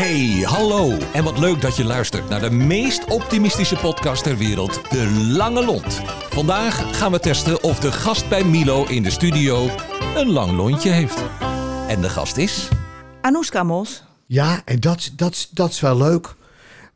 Hey, hallo. En wat leuk dat je luistert naar de meest optimistische podcast ter wereld, De Lange Lont. Vandaag gaan we testen of de gast bij Milo in de studio een lang lontje heeft. En de gast is... Anouska Mos. Ja, en dat, dat, dat is wel leuk.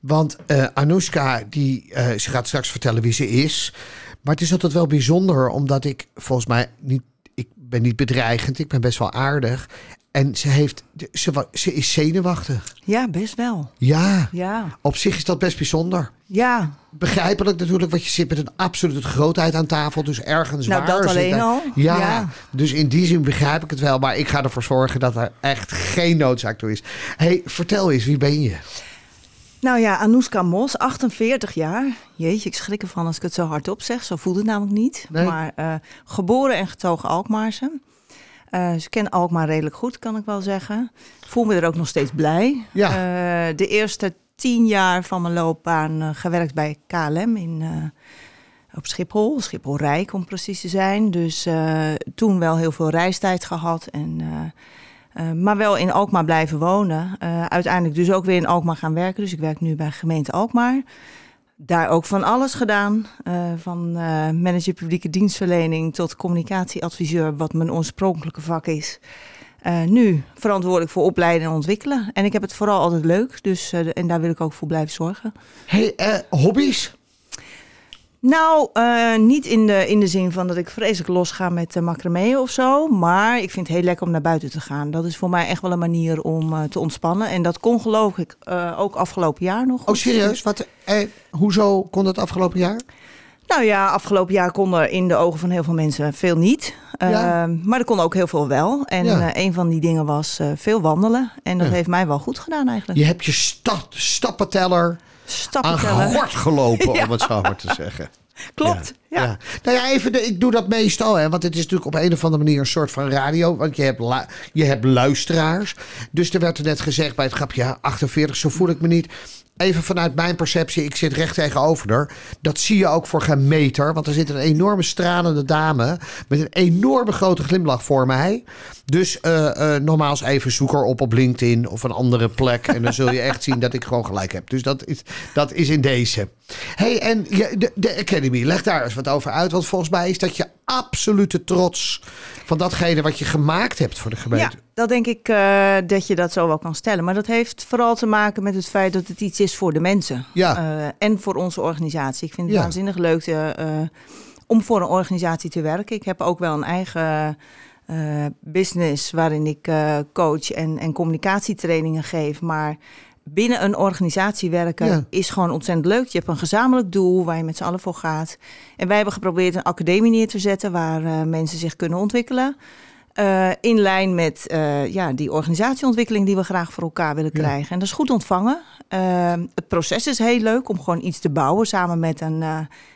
Want eh Anoushka, die, eh, ze gaat straks vertellen wie ze is. Maar het is altijd wel bijzonder, omdat ik volgens mij niet... Ik ben niet bedreigend, ik ben best wel aardig. En ze, heeft, ze, ze is zenuwachtig. Ja, best wel. Ja, Ja. op zich is dat best bijzonder. Ja. Begrijpelijk natuurlijk, want je zit met een absolute grootheid aan tafel. Dus ergens Nou, waar dat alleen al. Ja, Ja. dus in die zin begrijp ik het wel. Maar ik ga ervoor zorgen dat er echt geen noodzaak toe is. hey, vertel eens, wie ben je? Nou ja, Anouska Mos, 48 jaar. Jeetje, ik schrik ervan als ik het zo hardop zeg. Zo voelt het namelijk niet. Nee. Maar eh, geboren en getogen Alkmaarse. Eh ze ken Alkmaar redelijk goed, kan ik wel zeggen. Voel me er ook nog steeds blij. Ja. Eh, de eerste tien jaar van mijn loopbaan eh, gewerkt bij KLM in, op Schiphol. Schiphol Rijk, om precies te zijn. Dus toen wel heel veel reistijd gehad. En, maar wel in Alkmaar blijven wonen. Uiteindelijk dus ook weer in Alkmaar gaan werken. Dus ik werk nu bij gemeente Alkmaar. Daar ook van alles gedaan. eh, van eh, manager publieke dienstverlening tot communicatieadviseur, wat mijn oorspronkelijke vak is. Eh, nu verantwoordelijk voor opleiden en ontwikkelen. En ik heb het vooral altijd leuk. Dus, en daar wil ik ook voor blijven zorgen. hey, hobby's? Nou, eh, niet in de, in de zin van dat ik vreselijk losga met uh, macramee of zo. Maar ik vind het heel lekker om naar buiten te gaan. Dat is voor mij echt wel een manier om eh, te ontspannen. En dat kon geloof ik ook afgelopen jaar nog. Oh, serieus? Wat, eh, hoezo kon dat afgelopen jaar? Nou ja, afgelopen jaar kon er in de ogen van heel veel mensen veel niet. Ja. Maar er kon ook heel veel wel. En Ja. een van die dingen was veel wandelen. En dat Ja. heeft mij wel goed gedaan eigenlijk. Je hebt je sta- stappenteller Stappen aan tellen. gort gelopen, om het zo maar te zeggen. Klopt, ja. Ja. Nou ja, even, de, ik doe dat meestal, hè, want het is natuurlijk op een of andere manier een soort van radio. Want je hebt, je hebt luisteraars. Dus er werd er net gezegd bij het grapje, ja, 48, zo voel ik me niet. Even vanuit mijn perceptie, ik zit recht tegenover haar. Dat zie je ook voor geen meter. Want er zit een enorme stralende dame met een enorme grote glimlach voor mij. Dus eh, eh, nogmaals even zoek haar op op LinkedIn of een andere plek. En dan zul je echt zien dat ik gewoon gelijk heb. Dus dat is, dat is in deze. hey, en je, de, de Academy, leg daar eens wat over uit. Want volgens mij is dat je absolute trots van datgene wat je gemaakt hebt voor de Ja, gemeente. dat denk ik eh, dat je dat zo wel kan stellen. Maar dat heeft vooral te maken met het feit dat het iets is voor de mensen. Ja. Eh, en voor onze organisatie. Ik vind het Ja. waanzinnig leuk te, eh, om voor een organisatie te werken. Ik heb ook wel een eigen business waarin ik coach en, en communicatietrainingen geef. Maar binnen een organisatie werken Ja. is gewoon ontzettend leuk. Je hebt een gezamenlijk doel waar je met z'n allen voor gaat. En wij hebben geprobeerd een academie neer te zetten waar eh, mensen zich kunnen ontwikkelen. Eh, in lijn met eh, ja, die organisatieontwikkeling die we graag voor elkaar willen Ja. krijgen. En dat is goed ontvangen. Het proces is heel leuk om gewoon iets te bouwen samen met een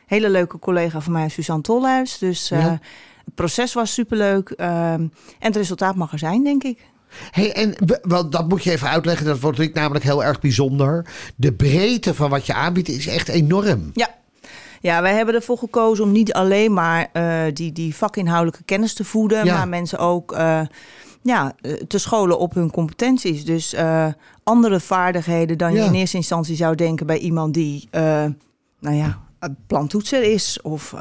hele leuke collega van mij, Suzanne Tolhuis. Dus Ja. het proces was superleuk. eh, en het resultaat mag er zijn, denk ik. Hey, en we- wel, dat moet je even uitleggen. Dat wordt ik namelijk heel erg bijzonder. De breedte van wat je aanbiedt is echt enorm. Ja. Ja, wij hebben ervoor gekozen om niet alleen maar eh, die, die vakinhoudelijke kennis te voeden, Ja. maar mensen ook eh, ja, eh, te scholen op hun competenties. Dus andere vaardigheden dan Ja. je in eerste instantie zou denken bij iemand die, nou ja, een plantoetser is of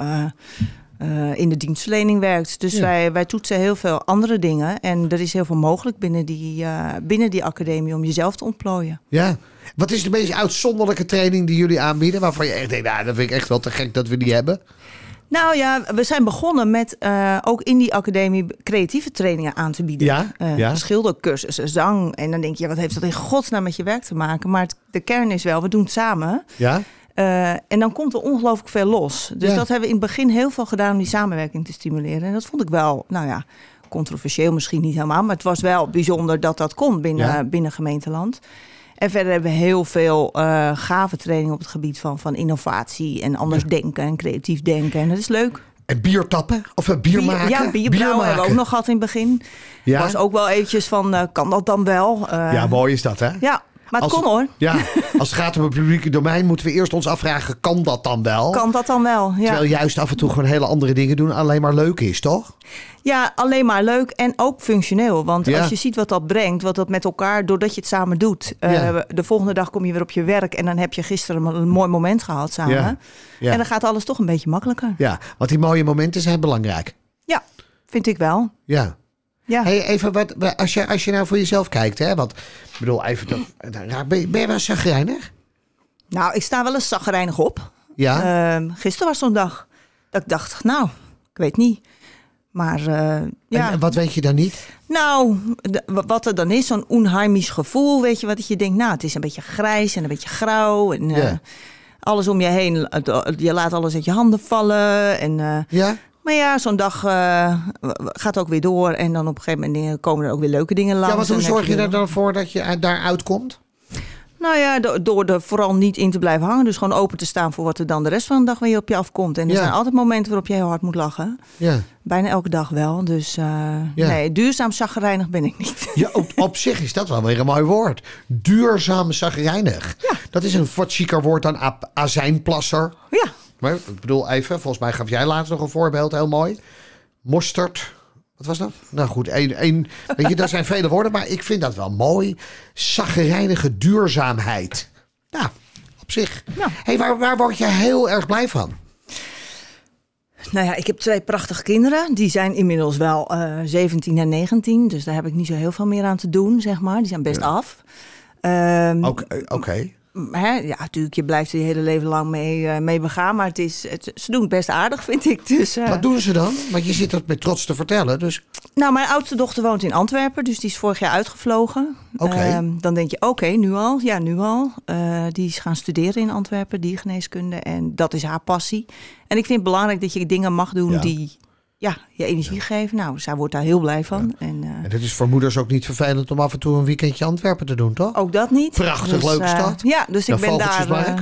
eh, in de dienstverlening werkt. Dus Ja. wij, wij toetsen heel veel andere dingen en er is heel veel mogelijk binnen die, eh, binnen die academie om jezelf te ontplooien. Ja. Wat is de meest uitzonderlijke training die jullie aanbieden? Waarvan je echt denkt, nou, dat vind ik echt wel te gek dat we die hebben. Nou ja, we zijn begonnen met eh, ook in die academie creatieve trainingen aan te bieden. Ja, ja. Schildercursussen, zang. En dan denk je, wat heeft dat in godsnaam met je werk te maken? Maar het- de kern is wel, we doen het samen. Ja? Eh, en dan komt er ongelooflijk veel los. Dus Ja. dat hebben we in het begin heel veel gedaan om die samenwerking te stimuleren. En dat vond ik wel, nou ja, controversieel misschien niet helemaal. Maar het was wel bijzonder dat dat kon binnen, Ja. binnen gemeenteland. En verder hebben we heel veel eh, gave trainingen op het gebied van, van innovatie en anders denken en creatief denken. En dat is leuk. En bier tappen? Of een bier, maken? Ja, bierbrouwen hebben we ook nog gehad in het begin. Ja? Was ook wel eventjes van, eh, kan dat dan wel? Eh, Ja, mooi is dat, hè? ja. Maar het Als- kon hoor. Ja, als het gaat om het publieke domein, moeten we eerst ons afvragen: kan dat dan wel? Kan dat dan wel? Ja. Terwijl juist af en toe gewoon hele andere dingen doen alleen maar leuk is, toch? Ja, alleen maar leuk en ook functioneel. Want Ja. als je ziet wat dat brengt, wat dat met elkaar, doordat je het samen doet. eh, de volgende dag kom je weer op je werk en dan heb je gisteren een mooi moment gehad samen. Ja. En dan gaat alles toch een beetje makkelijker. Ja, want die mooie momenten zijn belangrijk. Ja, vind ik wel. Ja. Ja. Hey, even wat, als je, als je nou voor jezelf kijkt, hè? Want, ik bedoel, even, dat, nou, ben, je- ben je wel chagrijnig? Nou, ik sta wel eens zagrijnig op. Ja. Ehm, gisteren was zo'n dag dat ik dacht, nou, ik weet niet. Maar eh, ja, en, wat weet je dan niet? nou, wat er dan is, zo'n onheimisch gevoel, weet je wat, dat je denkt, nou, het is een beetje grijs en een beetje grauw. En eh, Ja. alles om je heen, je laat alles uit je handen vallen. En, eh, Ja? Maar ja, zo'n dag eh, gaat ook weer door en dan op een gegeven moment dingen- komen er ook weer leuke dingen langs. Ja, want hoe zorg je er dan voor dat je uit- daar uitkomt? Nou ja, do- door er vooral niet in te blijven hangen. Dus gewoon open te staan voor wat er dan de rest van de dag weer op je afkomt. En er Ja. zijn altijd momenten waarop je heel hard moet lachen. Ja. Bijna elke dag wel. Dus eh, Ja. nee, duurzaam chagrijnig ben ik niet. Ja, op, op zich is dat wel weer een mooi woord. Duurzaam zagrijnig. Ja. Dat is een wat chiquer woord dan azijnplasser. ja, Maar ik bedoel even, volgens mij gaf jij laatst nog een voorbeeld, heel mooi. Mosterd. Wat was dat? Nou goed, één, één, weet je, dat zijn vele woorden, maar ik vind dat wel mooi. Zagrijnige duurzaamheid. Ja, op zich. Ja. Hey, waar, waar word je heel erg blij van? nou ja, ik heb twee prachtige kinderen. Die zijn inmiddels wel eh 17 en 19. Dus daar heb ik niet zo heel veel meer aan te doen, zeg maar. Die zijn best af. Oké, oké. Hè, ja, natuurlijk, je blijft er je hele leven lang mee, eh, mee begaan. Maar het is, het, ze doen het best aardig, vind ik. Dus, eh, Wat doen ze dan? Want je zit dat met trots te vertellen, dus... Nou, mijn oudste dochter woont in Antwerpen, dus die is vorig jaar uitgevlogen. Oké. Ehm, dan denk je, oké, nu al? Ja, nu al. Eh, die is gaan studeren in Antwerpen, diergeneeskunde. En dat is haar passie. En ik vind het belangrijk dat je dingen mag doen Ja. die ja, je energie geven. Nou, zij wordt daar heel blij van. En, eh, En het is voor moeders ook niet vervelend om af en toe een weekendje Antwerpen te doen, toch? ook dat niet. Prachtig leuke eh, stad. Ja, dus ik ben daar... Eh,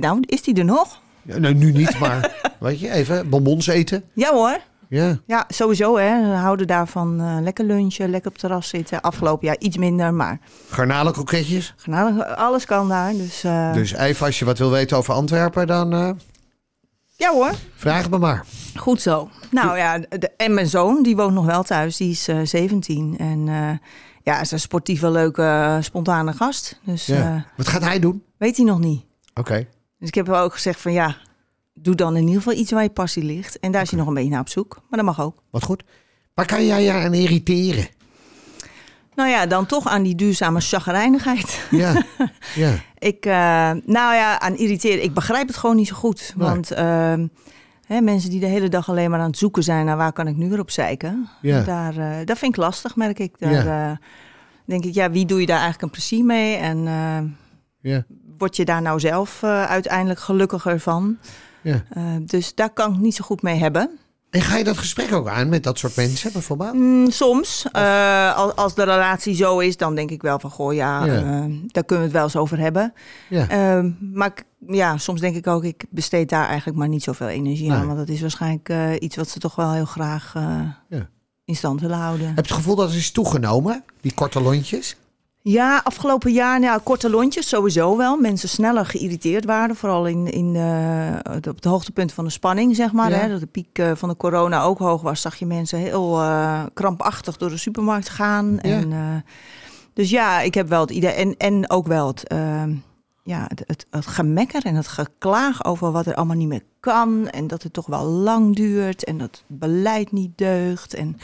nou, is die er nog? Ja, nou, nu niet, maar weet je, even bonbons eten. Ja hoor. Ja. Ja, sowieso hè. We houden daarvan lekker lunchen, lekker op terras zitten. Afgelopen jaar iets minder, maar Garnalenkroketjes. nou, alles kan daar. Dus, Dus even als je wat wil weten over Antwerpen, dan ja hoor. vraag het me maar. Goed zo. Nou ja, de, en mijn zoon, die woont nog wel thuis. Die is eh 17. En eh, ja, is een sportieve, leuke, eh, spontane gast. Dus Ja. wat gaat hij doen? weet hij nog niet. Oké. Dus ik heb wel ook gezegd van ja, doe dan in ieder geval iets waar je passie ligt. En daar is hij nog een beetje naar op zoek. Maar dat mag ook. Wat goed. Waar kan jij je aan irriteren? Nou ja, dan toch aan die duurzame chagrijnigheid. Ja. ja. Ik, eh, nou ja, aan irriteren. Ik begrijp het gewoon niet zo goed. Nee. Want ehm, hè, mensen die de hele dag alleen maar aan het zoeken zijn naar waar kan ik nu weer op zeiken. Ja. Daar, eh, dat vind ik lastig, merk ik. Daar Ja. eh, denk ik, ja, wie doe je daar eigenlijk een plezier mee? En Ja. word je daar nou zelf uiteindelijk gelukkiger van? ja. Dus daar kan ik niet zo goed mee hebben. En ga je dat gesprek ook aan met dat soort mensen bijvoorbeeld? Mm, soms, eh, als, als de relatie zo is, dan denk ik wel van, goh, ja, Ja. eh, daar kunnen we het wel eens over hebben. Ja. Ehm, maar ja, soms denk ik ook, ik besteed daar eigenlijk maar niet zoveel energie Nee. aan. Want dat is waarschijnlijk eh, iets wat ze toch wel heel graag Ja. in stand willen houden. Heb je het gevoel dat het is toegenomen, die korte lontjes? Ja, afgelopen jaar, nou, korte lontjes sowieso wel. Mensen sneller geïrriteerd waren. Vooral in, in de, op het hoogtepunt van de spanning, zeg maar. Ja. Hè, dat de piek eh, van de corona ook hoog was. Zag je mensen heel eh, krampachtig door de supermarkt gaan. Ja. En, eh, dus ja, ik heb wel het idee. En, en ook wel het, eh, ja, het, het, het gemekker en het geklaag over wat er allemaal niet meer kan. En dat het toch wel lang duurt. En dat het beleid niet deugt. En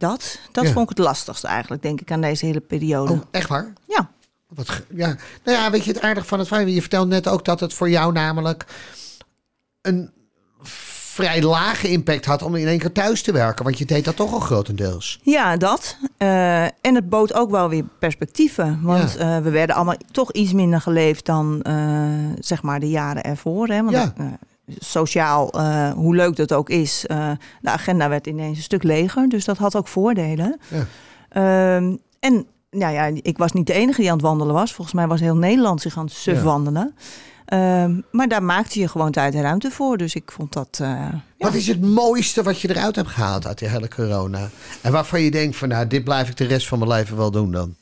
dat, dat Ja. vond ik het lastigste eigenlijk, denk ik, aan deze hele periode. Oh, echt waar? Ja. Wat, ja. Nou ja, weet je het aardig van het feit? Je vertelde net ook dat het voor jou namelijk een vrij lage impact had om in één keer thuis te werken. Want je deed dat toch al grotendeels. Ja, dat. Eh, en het bood ook wel weer perspectieven. Want eh, we werden allemaal toch iets minder geleefd dan eh, zeg maar de jaren ervoor. Hè? Want Ja. Sociaal, eh, hoe leuk dat ook is, eh, de agenda werd ineens een stuk leger. Dus dat had ook voordelen. Ja. Ehm, en nou ja, ik was niet de enige die aan het wandelen was. Volgens mij was heel Nederland zich aan het suf Ja. wandelen. Ehm, maar daar maakte je gewoon tijd en ruimte voor. Dus ik vond dat... eh, Wat is het mooiste wat je eruit hebt gehaald uit die hele corona? En waarvan je denkt van nou, dit blijf ik de rest van mijn leven wel doen dan?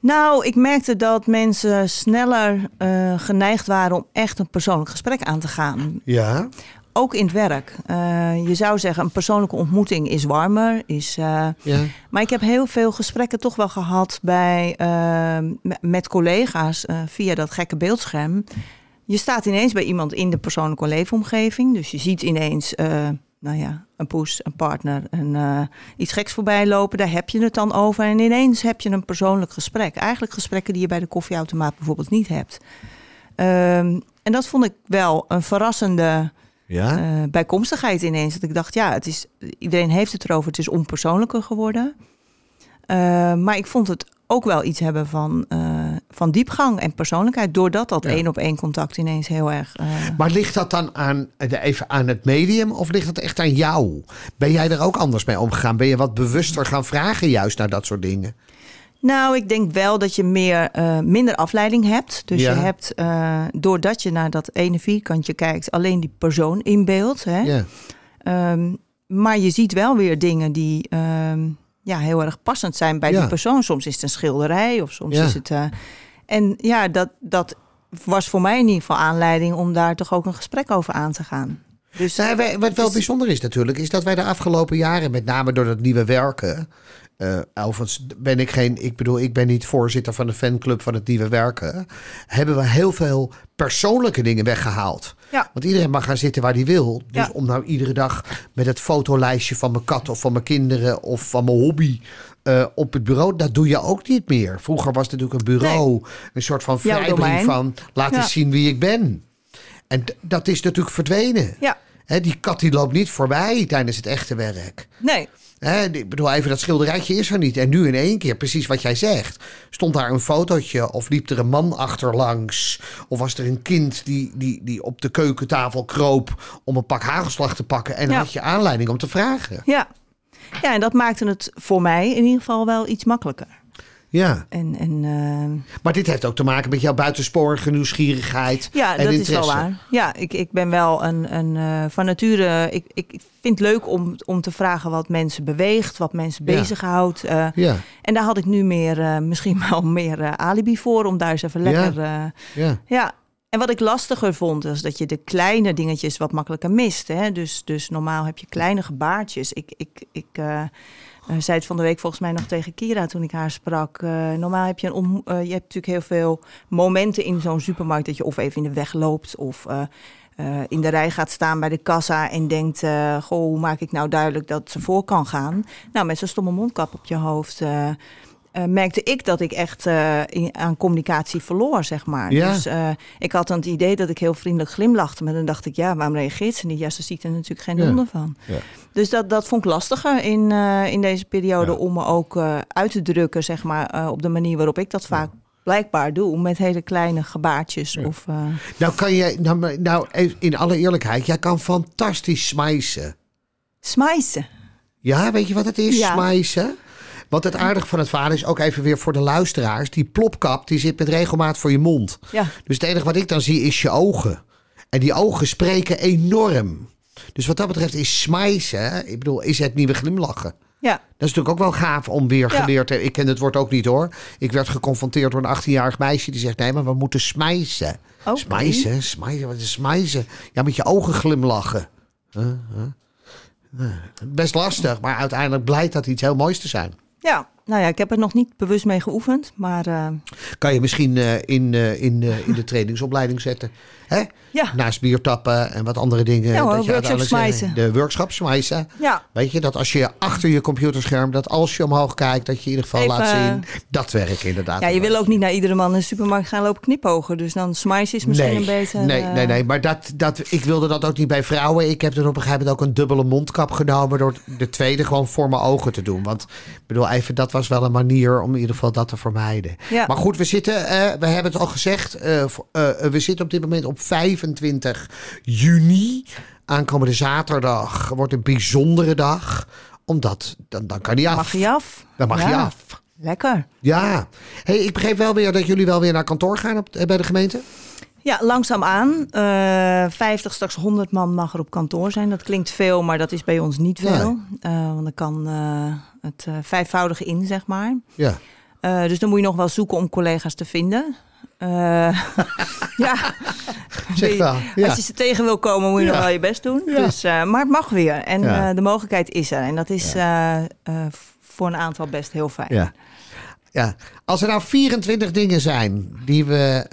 Nou, ik merkte dat mensen sneller uh, geneigd waren om echt een persoonlijk gesprek aan te gaan. Ja. Ook in het werk. Uh, je zou zeggen, een persoonlijke ontmoeting is warmer. Is, uh, ja. Maar ik heb heel veel gesprekken toch wel gehad bij, met collega's via dat gekke beeldscherm. Je staat ineens bij iemand in de persoonlijke leefomgeving. Dus je ziet ineens nou ja, een poes, een partner, en uh, iets geks voorbij lopen. Daar heb je het dan over. En ineens heb je een persoonlijk gesprek. Eigenlijk gesprekken die je bij de koffieautomaat bijvoorbeeld niet hebt. Um, en dat vond ik wel een verrassende ja? uh, bijkomstigheid ineens. Dat ik dacht, ja, het is, iedereen heeft het erover. Het is onpersoonlijker geworden. Uh, maar ik vond het ook wel iets hebben van, uh, van diepgang en persoonlijkheid. Doordat dat één op één contact ineens heel erg. Uh... Maar ligt dat dan aan, even aan het medium of ligt dat echt aan jou? Ben jij er ook anders mee omgegaan? Ben je wat bewuster gaan vragen juist naar dat soort dingen? Nou, ik denk wel dat je meer, uh, minder afleiding hebt. Dus ja. je hebt, doordat je naar dat ene vierkantje kijkt, alleen die persoon in beeld. Hè? Ja. Um, maar je ziet wel weer dingen die. Um, ja, heel erg passend zijn bij die persoon. Soms is het een schilderij of soms is het. Uh, en ja, dat, dat was voor mij in ieder geval aanleiding om daar toch ook een gesprek over aan te gaan. Dus, nou, wat wel bijzonder is natuurlijk, is dat wij de afgelopen jaren, met name door dat nieuwe werken, uh, overigens ben ik geen, ik bedoel, ik ben niet voorzitter van de fanclub van het nieuwe werken. Hebben we heel veel persoonlijke dingen weggehaald. Ja. Want iedereen mag gaan zitten waar hij wil. Dus om nou iedere dag met het fotolijstje van mijn kat of van mijn kinderen of van mijn hobby uh, op het bureau, dat doe je ook niet meer. Vroeger was het natuurlijk een bureau, een soort van vrijbrief van laten zien wie ik ben. En dat is natuurlijk verdwenen. Ja. He, die kat die loopt niet voorbij tijdens het echte werk. Nee. He, ik bedoel, even dat schilderijtje is er niet. En nu in één keer, precies wat jij zegt. Stond daar een fotootje of liep er een man achterlangs? Of was er een kind die, die, die op de keukentafel kroop om een pak hagelslag te pakken? En ja. had je aanleiding om te vragen. Ja. ja, en dat maakte het voor mij in ieder geval wel iets makkelijker. Ja. En, en, uh... Maar dit heeft ook te maken met jouw buitensporige nieuwsgierigheid. Ja, en dat interesse. is wel waar. Ja, ik, ik ben wel een, een uh, van nature. Ik, ik vind het leuk om, om te vragen wat mensen beweegt, wat mensen ja. bezighoudt. Uh, ja. En daar had ik nu meer, misschien wel meer alibi voor om daar eens even lekker. Ja. ja. ja. En wat ik lastiger vond, is dat je de kleine dingetjes wat makkelijker mist. Hè? Dus, dus normaal heb je kleine gebaartjes. Ik, ik, ik uh, zei het van de week volgens mij nog tegen Kira toen ik haar sprak. Uh, normaal heb je, een je hebt natuurlijk heel veel momenten in zo'n supermarkt dat je of even in de weg loopt of in de rij gaat staan bij de kassa en denkt: Goh, hoe maak ik nou duidelijk dat ze voor kan gaan? Nou, met zo'n stomme mondkap op je hoofd uh, merkte ik dat ik echt uh, in, aan communicatie verloor, zeg maar. Ja. Dus uh, ik had dan het idee dat ik heel vriendelijk glimlachte. Maar dan dacht ik, ja, waarom reageert ze niet? Ja, ze ziet er natuurlijk geen donder ja. van. Ja. Dus dat, dat vond ik lastiger in, in deze periode om me ook uit te drukken, zeg maar, op de manier waarop ik dat vaak blijkbaar doe. Met hele kleine gebaartjes. Of, Nou kan je, nou, nou in alle eerlijkheid, jij kan fantastisch smijsen. Smijsen? Ja, weet je wat het is, ja. smijsen? Want het aardige van het vader is ook even weer voor de luisteraars. Die plopkap die zit met regelmaat voor je mond. Ja. Dus het enige wat ik dan zie is je ogen. En die ogen spreken enorm. Dus wat dat betreft is smijzen, ik bedoel, is het nieuwe glimlachen. Ja. Dat is natuurlijk ook wel gaaf om weer geleerd te... Ik ken het woord ook niet hoor. Ik werd geconfronteerd door een 18-jarig meisje die zegt... nee, maar we moeten smijzen. Okay. Smijzen, smijzen, wat is smijzen? Ja, met je ogen glimlachen. Huh? Huh? Best lastig, maar uiteindelijk blijkt dat iets heel moois te zijn. Ja, nou ja, ik heb er nog niet bewust mee geoefend, maar... Uh... Kan je misschien uh, in, uh, in, in de trainingsopleiding zetten. Hè? Ja. Naast biertappen en wat andere dingen. Ja, dat je workshops smijzen. De workshops smijzen. Ja. Weet je, dat als je achter je computerscherm, dat als je omhoog kijkt, dat je in ieder geval Even, laat zien. Dat werkt inderdaad. Ja, je wil ook niet naar iedere man in de supermarkt gaan lopen knipogen. Dus dan smijzen is misschien nee, een beter... Nee, nee, nee. Maar dat, dat, ik wilde dat ook niet bij vrouwen. Ik heb er op een gegeven moment ook een dubbele mondkap genomen door de tweede gewoon voor mijn ogen te doen. Want ik bedoel, even, dat was wel een manier om in ieder geval dat te vermijden. Ja. Maar goed, we zitten, uh, we hebben het al gezegd, uh, we zitten op dit moment op 25 juni. Aankomende zaterdag wordt een bijzondere dag. Omdat, dan, dan kan die af. Mag je af. Dan mag ja. je af. Lekker. Ja. Hey, ik begreep wel weer dat jullie wel weer naar kantoor gaan op, bij de gemeente. Ja, langzaamaan. Uh, 50, straks 100 man mag er op kantoor zijn. Dat klinkt veel, maar dat is bij ons niet veel. Nee. Uh, want dan kan uh, het vijfvoudige in, zeg maar. Ja. Eh, dus dan moet je nog wel zoeken om collega's te vinden. Eh, ja, Zeg wel. Ja. als je ze tegen wil komen, moet je Ja. nog wel je best doen. Ja. Dus, eh, maar het mag weer. En eh, de mogelijkheid is er. En dat is voor een aantal best heel fijn. Ja. ja. Als er nou 24 dingen zijn die we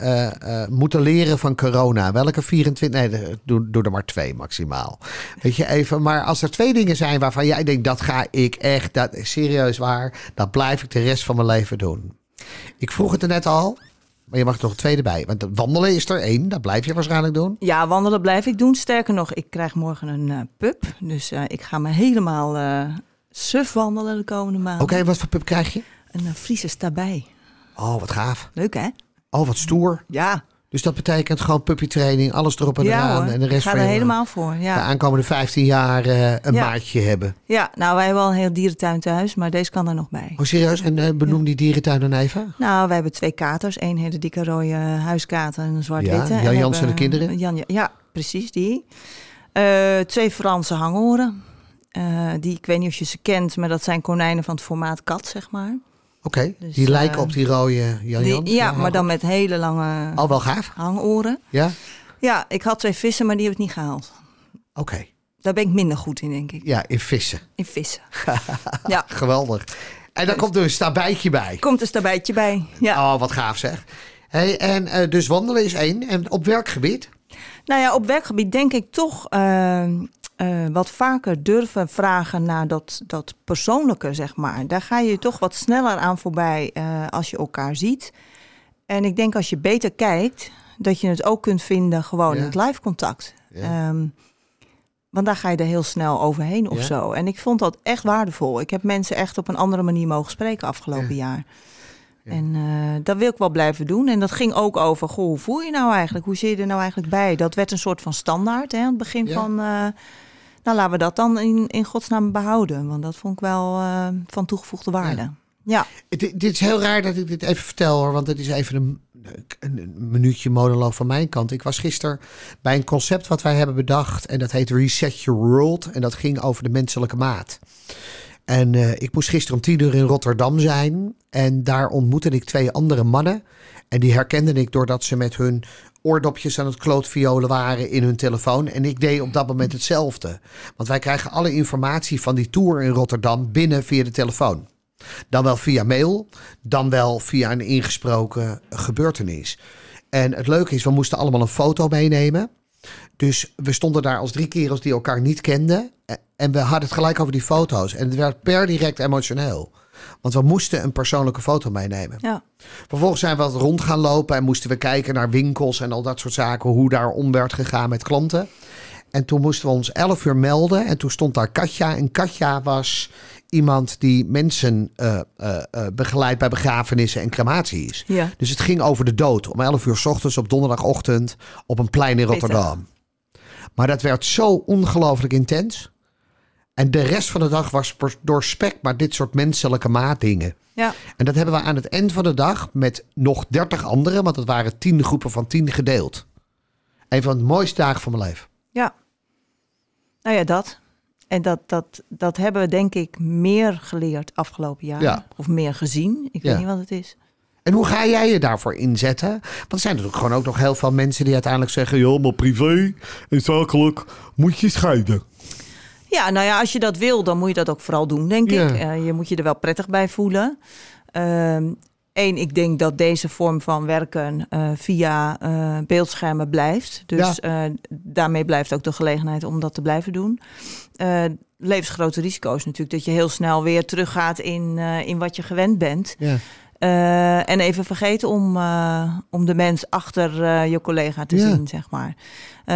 moeten leren van corona, welke 24? Nee, doe, doe er maar twee maximaal. Weet je even, maar als er twee dingen zijn waarvan jij denkt dat ga ik echt, dat is serieus waar, dat blijf ik de rest van mijn leven doen. Ik vroeg het er net al, maar je mag er nog een tweede bij. Want wandelen is er één, dat blijf je waarschijnlijk doen. Ja, wandelen blijf ik doen. Sterker nog, ik krijg morgen een eh pup. Dus eh, ik ga me helemaal eh suf wandelen de komende maanden. Oké, wat voor pup krijg je? Een uh, Friese stabij. Oh, wat gaaf. Leuk hè? Oh, wat stoer. Ja, Dus dat betekent gewoon puppytraining, alles erop en ja eraan. hoor. En de rest ga van er helemaal voor. de Ja. aankomende 15 jaar eh, een Ja. maatje hebben. ja, nou wij hebben al een heel dierentuin thuis, maar deze kan er nog bij. Oh, serieus? En eh, benoem die dierentuin dan even. Nou, wij hebben twee katers. Eén hele dikke rode huiskater en een zwart-witte. Jan we Jansen en de kinderen? Jan, ja, precies die. Eh, twee Franse hangoren. Die, ik weet niet of je ze kent, maar dat zijn konijnen van het formaat kat, zeg maar. Oké, Dus, die lijken eh, op die rode Jan Die- ja, maar dan met hele lange Al wel gaaf? hangoren. Ja? Ja, ik had twee vissen, maar die heb ik niet gehaald. Oké. Daar ben ik minder goed in, denk ik. Ja, in vissen. In vissen. ja, Geweldig. En dan komt er een stabijtje bij. komt een stabijtje bij. Ja. Oh, wat gaaf zeg. Hey, en eh, dus wandelen is één. En op werkgebied? Nou ja, op werkgebied denk ik toch eh, eh, wat vaker durven vragen naar dat, dat persoonlijke, zeg maar. Daar ga je toch wat sneller aan voorbij eh, als je elkaar ziet. En ik denk als je beter kijkt, dat je het ook kunt vinden gewoon Ja. in het live contact. Ja. Ehm, want daar ga je er heel snel overheen of Ja. zo. En ik vond dat echt waardevol. Ik heb mensen echt op een andere manier mogen spreken afgelopen jaar. Ja. En eh, dat wil ik wel blijven doen. En dat ging ook over, goh, hoe voel je nou eigenlijk? Hoe zit je er nou eigenlijk bij? Dat werd een soort van standaard hè, aan het begin Ja. van... eh, nou, laten we dat dan in, in godsnaam behouden. Want dat vond ik wel eh, van toegevoegde waarde. Ja. Dit, dit is heel raar dat ik dit even vertel hoor, want het is even een, een, een minuutje monoloog van mijn kant. Ik was gisteren bij een concept wat wij hebben bedacht en dat heet Reset Your World en dat ging over de menselijke maat. En eh, ik moest gisteren om tien uur in Rotterdam zijn en daar ontmoette ik twee andere mannen en die herkende ik doordat ze met hun oordopjes aan het klootviolen waren in hun telefoon. En ik deed op dat moment hetzelfde. Want wij krijgen alle informatie van die tour in Rotterdam binnen via de telefoon. Dan wel via mail, dan wel via een ingesproken gebeurtenis. En het leuke is, we moesten allemaal een foto meenemen. Dus we stonden daar als drie kerels die elkaar niet kenden. En we hadden het gelijk over die foto's. En het werd per direct emotioneel. Want we moesten een persoonlijke foto meenemen. ja. Vervolgens zijn we wat rond gaan lopen en moesten we kijken naar winkels en al dat soort zaken. Hoe daar om werd gegaan met klanten. En toen moesten we ons 11 uur melden. En toen stond daar Katja. En Katja was iemand die mensen eh, eh, eh, begeleidt bij begrafenissen en crematies. Ja. Dus het ging over de dood. Om 11 uur s ochtends op donderdagochtend op een plein in Rotterdam. Maar dat werd zo ongelooflijk intens. En de rest van de dag was doorspekt maar dit soort menselijke maatdingen. Ja. En dat hebben we aan het eind van de dag met nog 30 anderen, want het waren 10 groepen van 10 gedeeld. Een van de mooiste dagen van mijn leven. Ja. Nou ja, dat. En dat, dat, dat hebben we denk ik meer geleerd afgelopen jaar. Ja. Of meer gezien. Ik Ja. weet niet wat het is. En hoe ga jij je daarvoor inzetten? Want er zijn natuurlijk gewoon ook nog heel veel mensen die uiteindelijk zeggen: joh, maar privé en zakelijk moet je scheiden. Ja, nou ja, als je dat wil, dan moet je dat ook vooral doen, denk Ja. ik. Eh, je moet je er wel prettig bij voelen. Eén, ik denk dat deze vorm van werken eh, via eh, beeldschermen blijft. Dus daarmee blijft ook de gelegenheid om dat te blijven doen. Levensgrote risico is natuurlijk dat je heel snel weer teruggaat in, in wat je gewend bent. Ja. Eh, en even vergeten om, eh, om de mens achter eh, je collega te Ja. zien, zeg maar.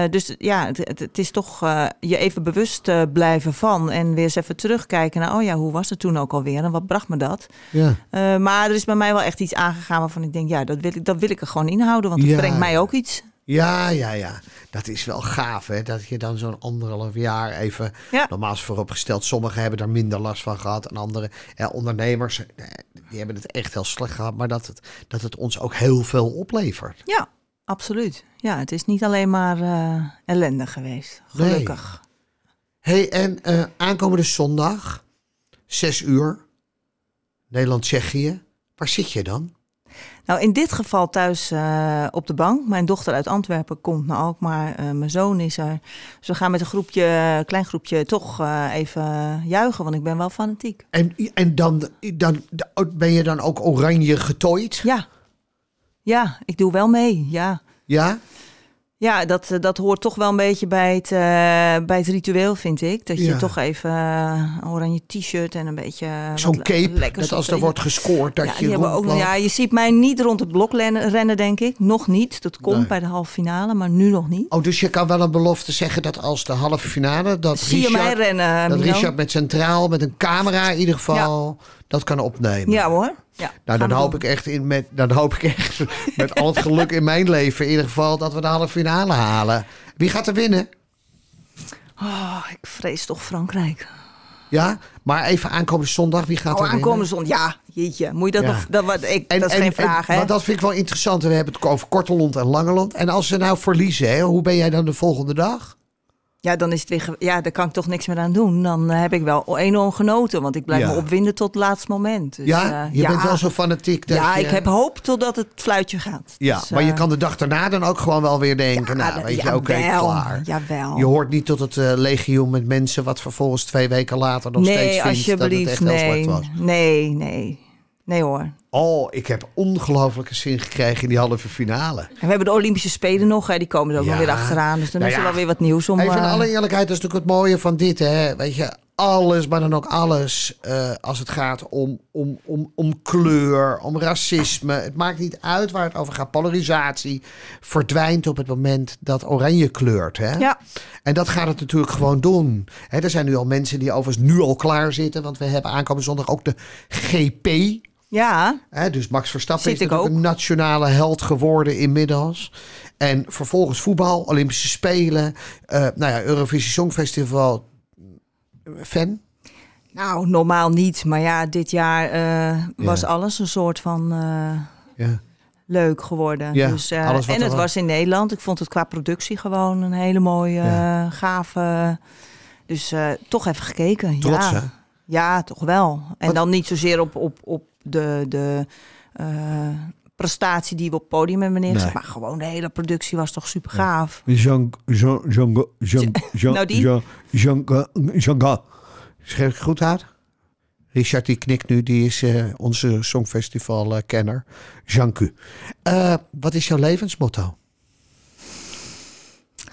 Dus ja, het, het, het is toch je even bewust blijven van. En weer eens even terugkijken naar, oh ja, hoe was het toen ook alweer? En wat bracht me dat? Ja. Maar er is bij mij wel echt iets aangegaan waarvan ik denk, ja, dat wil ik, dat wil ik er gewoon inhouden. Want het Ja. brengt mij ook iets. Ja, ja, ja. Dat is wel gaaf, hè? Dat je dan zo'n anderhalf jaar even. Ja. Normaal is vooropgesteld, sommigen hebben daar minder last van gehad. En andere ja, ondernemers, eh, die hebben het echt heel slecht gehad. Maar dat het, dat het ons ook heel veel oplevert. Ja, absoluut. Ja, het is niet alleen maar eh, ellende geweest. Nee. Gelukkig. hey, en eh, aankomende zondag, 6 uur, Nederland-Tsjechië. Waar zit je dan? Nou, in dit geval thuis uh, op de bank. Mijn dochter uit Antwerpen komt naar Alkmaar. Uh, mijn zoon is er. Dus we gaan met een groepje, klein groepje, toch uh, even juichen. Want ik ben wel fanatiek. En, en dan, dan ben je dan ook oranje getooid? Ja. Ja, ik doe wel mee, ja. Ja? Ja, dat, eh, dat hoort toch wel een beetje bij het, uh, bij het ritueel, vind ik. Dat je Ja. toch even uh, een oranje t-shirt en een beetje... Zo'n cape, lekkers dat als er wordt gescoord, dat ja, je ook, ja, je ziet mij niet rond het blok rennen, denk ik. Nog niet. Dat komt Nee. bij de halve finale, maar nu nog niet. Oh, dus je kan wel een belofte zeggen dat als de halve finale... dat Zie je mij Richard, rennen, dat? Richard met centraal, met een camera in ieder geval... dat kan opnemen. Ja hoor. Ja, Nou, dan hoop doen. ik echt, in, met, dan hoop ik echt met al het geluk in mijn leven... in ieder geval dat we de halve finale halen. Wie gaat er winnen? Oh, ik vrees toch Frankrijk. Ja, maar even aankomende zondag, wie gaat Oh, er winnen? aankomende zon. Ja, jeetje. Moet je dat Ja. nog... Dat, wat, ik, dat is geen vraag, hè? Want dat vind ik wel interessant. We hebben het over Kortelond en Langeland. En als ze nou verliezen, hè, hoe ben jij dan de volgende dag? Ja, dan is het weer. Ja, daar kan ik toch niks meer aan doen. Dan eh, heb ik wel enorm genoten, want ik blijf Ja. me opwinden tot het laatste moment. Dus, ja, eh, je ja. bent wel zo fanatiek. Dat Ja, je, ik heb hoop totdat het fluitje gaat. Ja, Dus, maar je eh, kan de dag daarna dan ook gewoon wel weer denken. nou, ja, weet je, oké, klaar. Jawel. Je hoort niet tot het legioen met mensen wat vervolgens twee weken later nog steeds vindt dat het echt heel slecht was. nee, nee. Nee hoor. Oh, ik heb ongelooflijke zin gekregen in die halve finale. En we hebben de Olympische Spelen nog, hè, die komen er ook Ja. nog weer achteraan. Dus dan Nou is er ja, wel weer wat nieuws om. Even in eh, alle eerlijkheid, dat is natuurlijk het mooie van dit. Hè? Weet je, alles, maar dan ook alles eh, als het gaat om, om, om, om kleur, om racisme. Het maakt niet uit waar het over gaat. Polarisatie verdwijnt op het moment dat oranje kleurt. Hè? Ja. En dat gaat het natuurlijk gewoon doen. Hè, er zijn nu al mensen die overigens nu al klaar zitten. Want we hebben aankomende zondag ook de GP. Ja, Hè, dus Max Verstappen Zit is ook. een nationale held geworden inmiddels. En vervolgens voetbal, Olympische Spelen. eh, nou ja, Eurovisie Songfestival. Fan? nou normaal niet. Maar ja, dit jaar eh, was Ja. alles een soort van eh, Ja. leuk geworden. Ja, dus, en het was. was in Nederland. Ik vond het qua productie gewoon een hele mooie, gave... Dus toch even gekeken. Trots, ja. hè? Ja, toch wel. En Wat- dan niet zozeer op, op, op de, de eh, prestatie die we op het podium hebben neergezet. Nee. Maar gewoon de hele productie was toch super gaaf. Jean, Jean, Jean, Jean, Jean, Nou, die? Jean, Jean, Jean, Schrijf ik goed uit? Richard die knikt nu, die is eh, onze Songfestival-kenner. Jean Eh Wat is jouw levensmotto?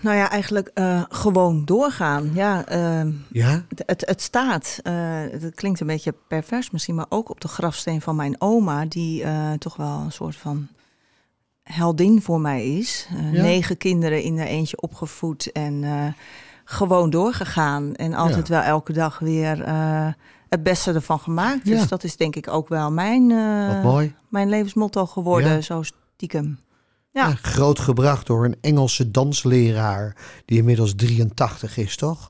Nou ja, eigenlijk eh, gewoon doorgaan. Ja, ehm, Ja? het, het, staat. eh, het klinkt een beetje pervers misschien, maar ook op de grafsteen van mijn oma, die eh, toch wel een soort van heldin voor mij is. Ja. Negen kinderen in er eentje opgevoed en gewoon doorgegaan. En altijd wel elke dag weer het beste ervan gemaakt. Ja. Dus dat is denk ik ook wel mijn, mijn levensmotto geworden, zo stiekem. Ja. Ja, groot gebracht door een Engelse dansleraar die inmiddels 83 is, toch?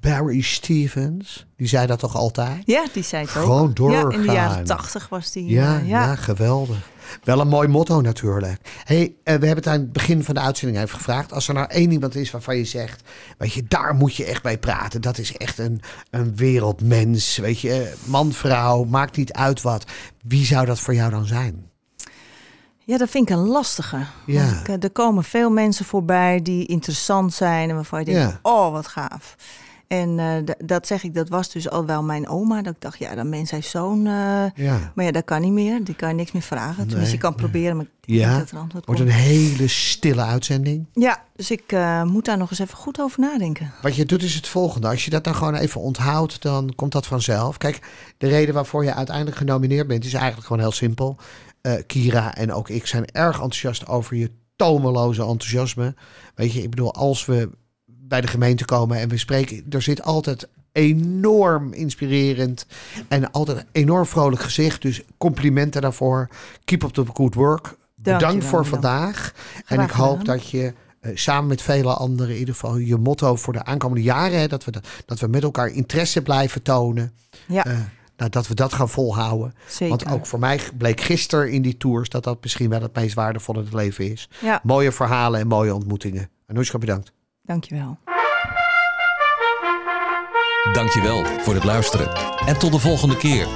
Barry Stevens, die zei dat toch altijd? Ja, die zei het ook. Gewoon Ja, in doorgaan. de jaren tachtig was die. Ja, eh, ja. geweldig. Wel een mooi motto natuurlijk. Hey, eh, we hebben het aan het begin van de uitzending even gevraagd. Als er nou één iemand is waarvan je zegt, weet je, daar moet je echt bij praten. Dat is echt een, een wereldmens, weet je, man, vrouw, maakt niet uit wat. Wie zou dat voor jou dan zijn? Ja, dat vind ik een lastige. Ja. Ik, eh, er komen veel mensen voorbij die interessant zijn en waarvan je denkt, Ja. oh wat gaaf. En eh, dat zeg ik, dat was dus al wel mijn oma. Dat ik dacht, ja, dat mens heeft zo'n... eh, Ja. Maar ja, dat kan niet meer. Die kan je niks meer vragen. Tenminste, Nee, je kan nee. proberen, maar Ja, dat er antwoord wordt een hele stille uitzending. Ja, dus ik moet daar nog eens even goed over nadenken. Wat je doet is het volgende. Als je dat dan gewoon even onthoudt, dan komt dat vanzelf. Kijk, de reden waarvoor je uiteindelijk genomineerd bent is eigenlijk gewoon heel simpel. Eh, Kira en ook ik zijn erg enthousiast over je tomeloze enthousiasme. Weet je, ik bedoel, als we bij de gemeente komen en we spreken, er zit altijd enorm inspirerend en altijd een enorm vrolijk gezicht. Dus complimenten daarvoor. Keep up the good work. Bedankt Dankjewel, voor vandaag. en ik hoop dat je eh, samen met vele anderen in ieder geval je motto voor de aankomende jaren, hè, dat, we dat, dat we met elkaar interesse blijven tonen. Ja, eh, nou, dat we dat gaan volhouden. zeker. Want ook voor mij bleek gisteren in die tours dat dat misschien wel het meest waardevolle in het leven is. Ja, Mooie verhalen en mooie ontmoetingen. Anoushka, bedankt. dankjewel. Dankjewel voor het luisteren. En tot de volgende keer,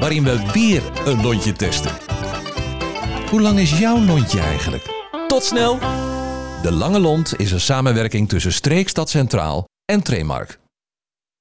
waarin we weer een lontje testen. Hoe lang is jouw lontje eigenlijk? Tot snel! De Lange Lont is een samenwerking tussen Streekstad Centraal en Tremark.